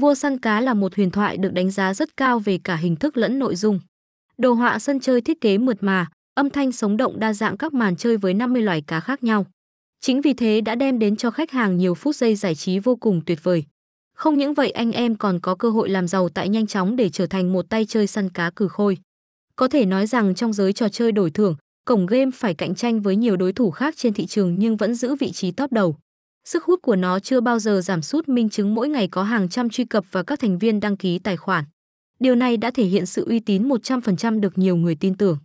Vua săn cá là một huyền thoại được đánh giá rất cao về cả hình thức lẫn nội dung. Đồ họa sân chơi thiết kế mượt mà, âm thanh sống động đa dạng các màn chơi với 50 loài cá khác nhau. Chính vì thế đã đem đến cho khách hàng nhiều phút giây giải trí vô cùng tuyệt vời. Không những vậy anh em còn có cơ hội làm giàu tại nhanh chóng để trở thành một tay chơi săn cá cử khôi. Có thể nói rằng trong giới trò chơi đổi thưởng, cổng game phải cạnh tranh với nhiều đối thủ khác trên thị trường nhưng vẫn giữ vị trí top đầu. Sức hút của nó chưa bao giờ giảm sút, minh chứng mỗi ngày có hàng trăm truy cập và các thành viên đăng ký tài khoản. Điều này đã thể hiện sự uy tín 100% được nhiều người tin tưởng.